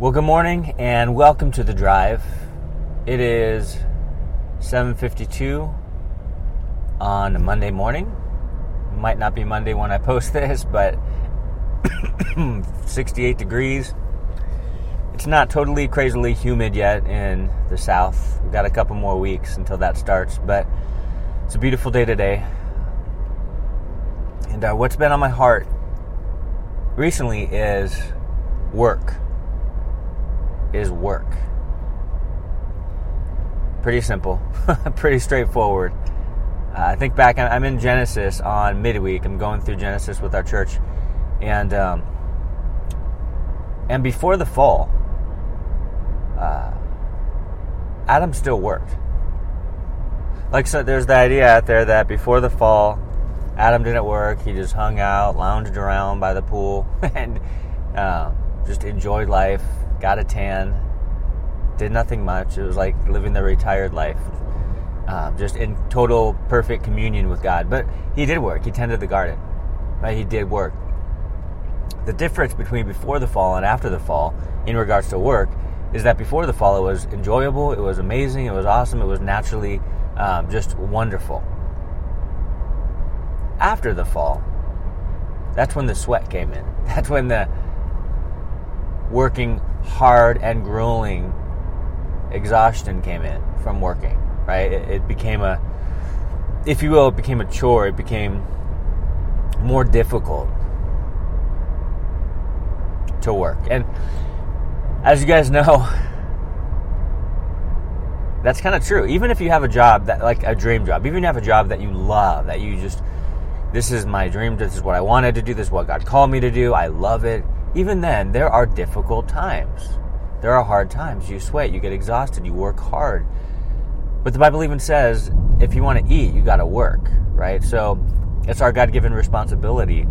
Well, good morning and welcome to the drive. It is 7:52 on Monday morning. Might not be Monday when I post this, but 68 degrees. It's not totally crazily humid yet in the south. We've got a couple more weeks until that starts, but it's a beautiful day today. And uh, what's been on my heart recently is work is work. Pretty simple, pretty straightforward. Uh, I think back, I'm in Genesis on midweek. I'm going through Genesis with our church, and um, and before the fall, uh, Adam still worked. Like so, there's the idea out there that before the fall, Adam didn't work. He just hung out, lounged around by the pool, and uh, just enjoyed life got a tan, did nothing much. It was like living the retired life, um, just in total perfect communion with God. But he did work. He tended the garden, right? He did work. The difference between before the fall and after the fall, in regards to work, is that before the fall it was enjoyable, it was amazing, it was awesome, it was naturally um, just wonderful. After the fall, that's when the sweat came in. That's when the working hard and grueling exhaustion came in from working, right? It, it, became a, if you will, it became a chore. It became more difficult to work. And as you guys know, that's kind of true. Even if you have a job that, like a dream job, even if you have a job that you love, that you just, this is my dream, this is what I wanted to do, this is what God called me to do, I love it even then, there are difficult times. There are hard times. You sweat, you get exhausted, you work hard. But the Bible even says if you want to eat, you got to work, right? So it's our God given responsibility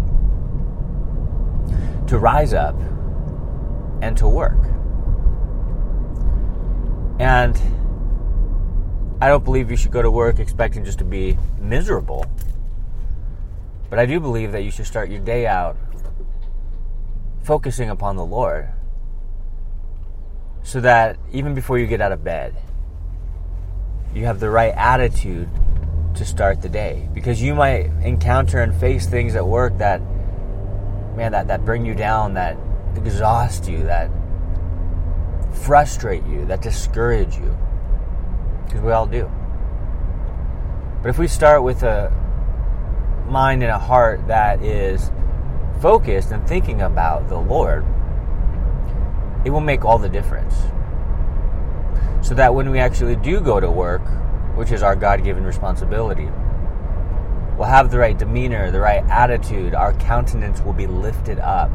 to rise up and to work. And I don't believe you should go to work expecting just to be miserable. But I do believe that you should start your day out focusing upon the Lord so that even before you get out of bed, you have the right attitude to start the day. Because you might encounter and face things at work that man that, that bring you down that exhaust you that frustrate you that discourage you. Because we all do. But if we start with a mind and a heart that is focused and thinking about the Lord, it will make all the difference. So that when we actually do go to work, which is our God given responsibility, we'll have the right demeanor, the right attitude, our countenance will be lifted up.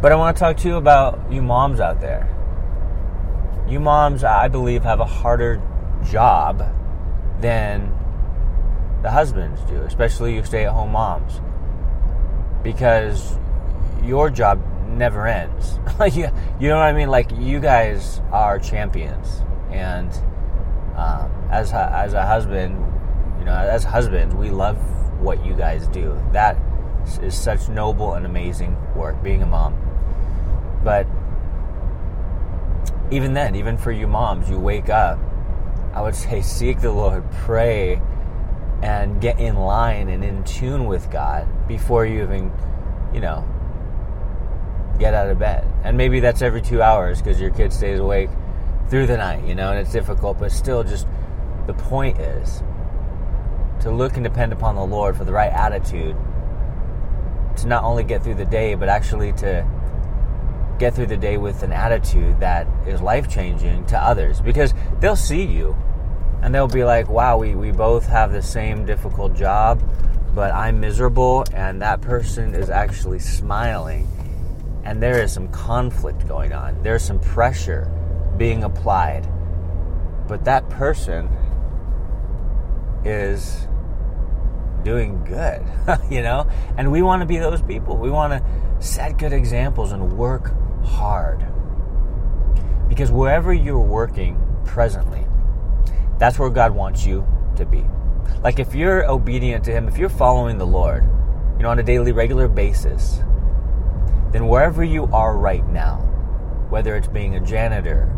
But I want to talk to you about you moms out there. You moms, I believe, have a harder job than the husbands do, especially you stay at home moms. Because your job never ends. you, you know what I mean? Like, you guys are champions. And um, as, as a husband, you know, as husbands, we love what you guys do. That is such noble and amazing work, being a mom. But even then, even for you moms, you wake up, I would say seek the Lord, pray, and get in line and in tune with God before you even, you know, get out of bed. And maybe that's every two hours because your kid stays awake through the night, you know, and it's difficult, but still, just the point is to look and depend upon the Lord for the right attitude to not only get through the day, but actually to get through the day with an attitude that is life changing to others because they'll see you and they'll be like, wow, we, we both have the same difficult job, but I'm miserable, and that person is actually smiling. And there is some conflict going on, there's some pressure being applied. But that person is doing good, you know? And we want to be those people. We want to set good examples and work hard. Because wherever you're working presently, that's where God wants you to be. Like if you're obedient to Him, if you're following the Lord, you know, on a daily, regular basis, then wherever you are right now, whether it's being a janitor,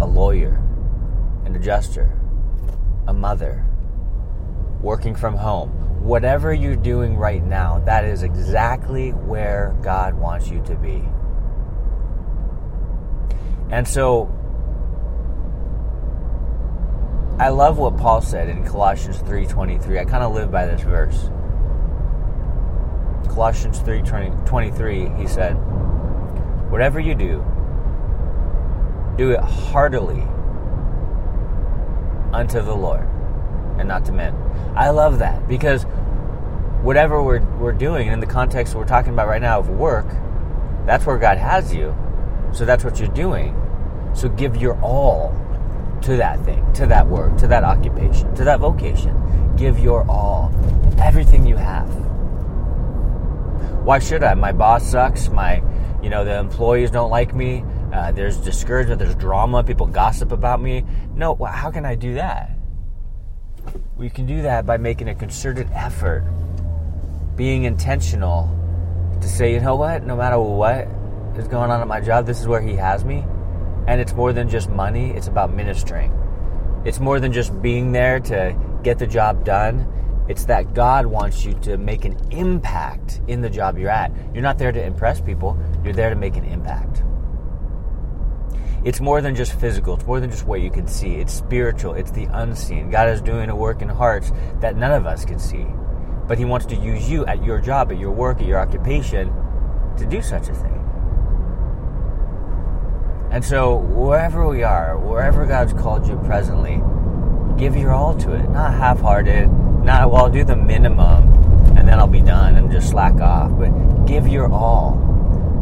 a lawyer, an adjuster, a mother, working from home, whatever you're doing right now, that is exactly where God wants you to be. And so I love what Paul said in Colossians 3:23. I kind of live by this verse. Colossians 3:23, he said, "Whatever you do, do it heartily unto the Lord and not to men." I love that because whatever we're we're doing in the context we're talking about right now of work, that's where God has you. So that's what you're doing. So give your all to that thing, to that work, to that occupation, to that vocation. Give your all, everything you have. Why should I? My boss sucks. My, you know, the employees don't like me. Uh, there's discouragement. There's drama. People gossip about me. No, how can I do that? We can do that by making a concerted effort, being intentional to say, you know what, no matter what is going on at my job, this is where he has me. And it's more than just money, it's about ministering. It's more than just being there to get the job done. It's that God wants you to make an impact in the job you're at. You're not there to impress people, you're there to make an impact. It's more than just physical, it's more than just what you can see. It's spiritual, it's the unseen. God is doing a work in hearts that none of us can see. But He wants to use you at your job, at your work, at your occupation to do such a thing. And so, wherever we are, wherever God's called you presently, give your all to it. Not half hearted, not, well, I'll do the minimum and then I'll be done and just slack off. But give your all.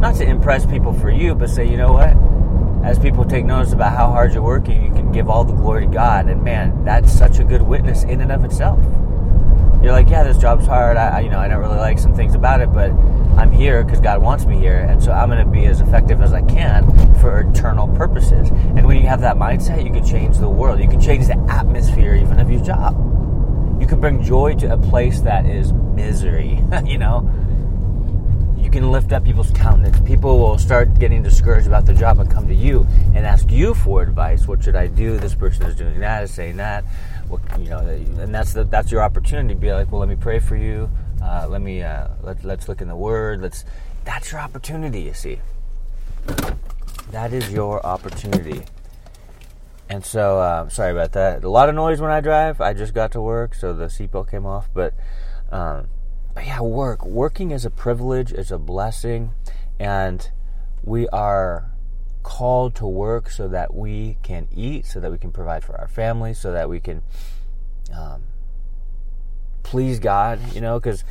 Not to impress people for you, but say, you know what? As people take notice about how hard you're working, you can give all the glory to God. And man, that's such a good witness in and of itself you're like, yeah, this job's hard. I, you know, I don't really like some things about it, but I'm here because God wants me here, and so I'm going to be as effective as I can for eternal purposes. And when you have that mindset, you can change the world. You can change the atmosphere even of your job. You can bring joy to a place that is misery. you know, you can lift up people's countenance. People will start getting discouraged about their job and come to you and ask you for advice. What should I do? This person is doing that, is saying that you know, and that's the, that's your opportunity to be like, well, let me pray for you. Uh, let me uh, let, let's look in the Word. Let's. That's your opportunity. You see, that is your opportunity. And so, uh, sorry about that. A lot of noise when I drive. I just got to work, so the seatbelt came off. But, um, but yeah, work. Working is a privilege. It's a blessing, and we are called to work so that we can eat, so that we can provide for our families, so that we can um, please God, you know, because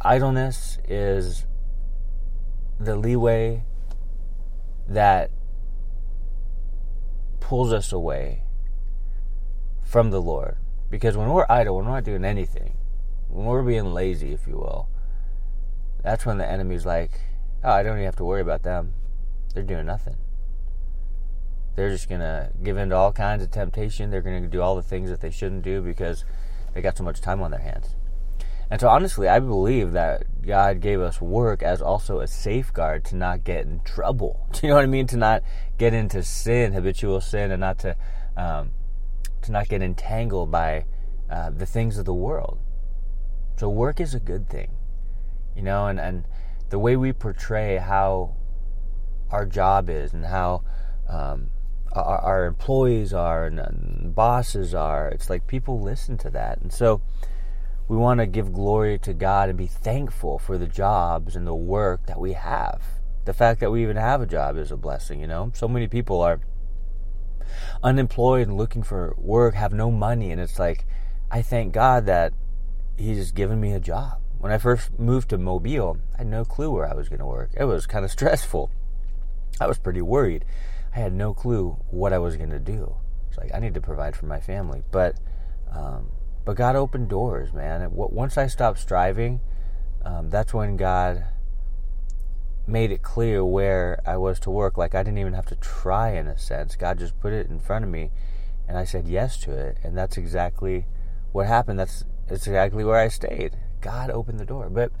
idleness is the leeway that pulls us away from the Lord. Because when we're idle, when we're not doing anything, when we're being lazy, if you will, that's when the enemy's like, oh, I don't even have to worry about them they're doing nothing. They're just going to give in to all kinds of temptation. They're going to do all the things that they shouldn't do because they got so much time on their hands. And so, honestly, I believe that God gave us work as also a safeguard to not get in trouble. Do you know what I mean? To not get into sin, habitual sin, and not to um, to not get entangled by uh, the things of the world. So, work is a good thing, you know, and and the way we portray how our job is and how um, our, our, employees are and, and bosses are. It's like people listen to that. And so we want to give glory to God and be thankful for the jobs and the work that we have. The fact that we even have a job is a blessing, you know? So many people are unemployed and looking for work, have no money, and it's like, I thank God that He's just given me a job. When I first moved to Mobile, I had no clue where I was going to work. It was kind of stressful. I was pretty worried. I had no clue what I was going to do. It's like I need to provide for my family, but um, but God opened doors, man. Once I stopped striving, um, that's when God made it clear where I was to work. Like I didn't even have to try, in a sense. God just put it in front of me, and I said yes to it, and that's exactly what happened. That's that's exactly where I stayed. God opened the door, but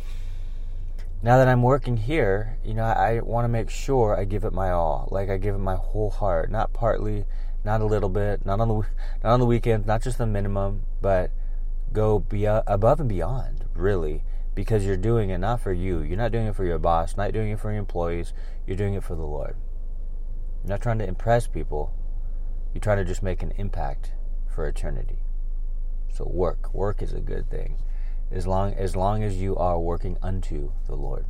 now that I'm working here, you know, I, I want to make sure I give it my all. Like I give it my whole heart, not partly, not a little bit, not on the not on the weekends, not just the minimum, but go be uh, above and beyond, really, because you're doing it not for you. You're not doing it for your boss, not doing it for your employees. You're doing it for the Lord. You're not trying to impress people. You're trying to just make an impact for eternity. So work, work is a good thing as long as long as you are working unto the Lord.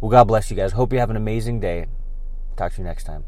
Well, God bless you guys. Hope you have an amazing day. Talk to you next time.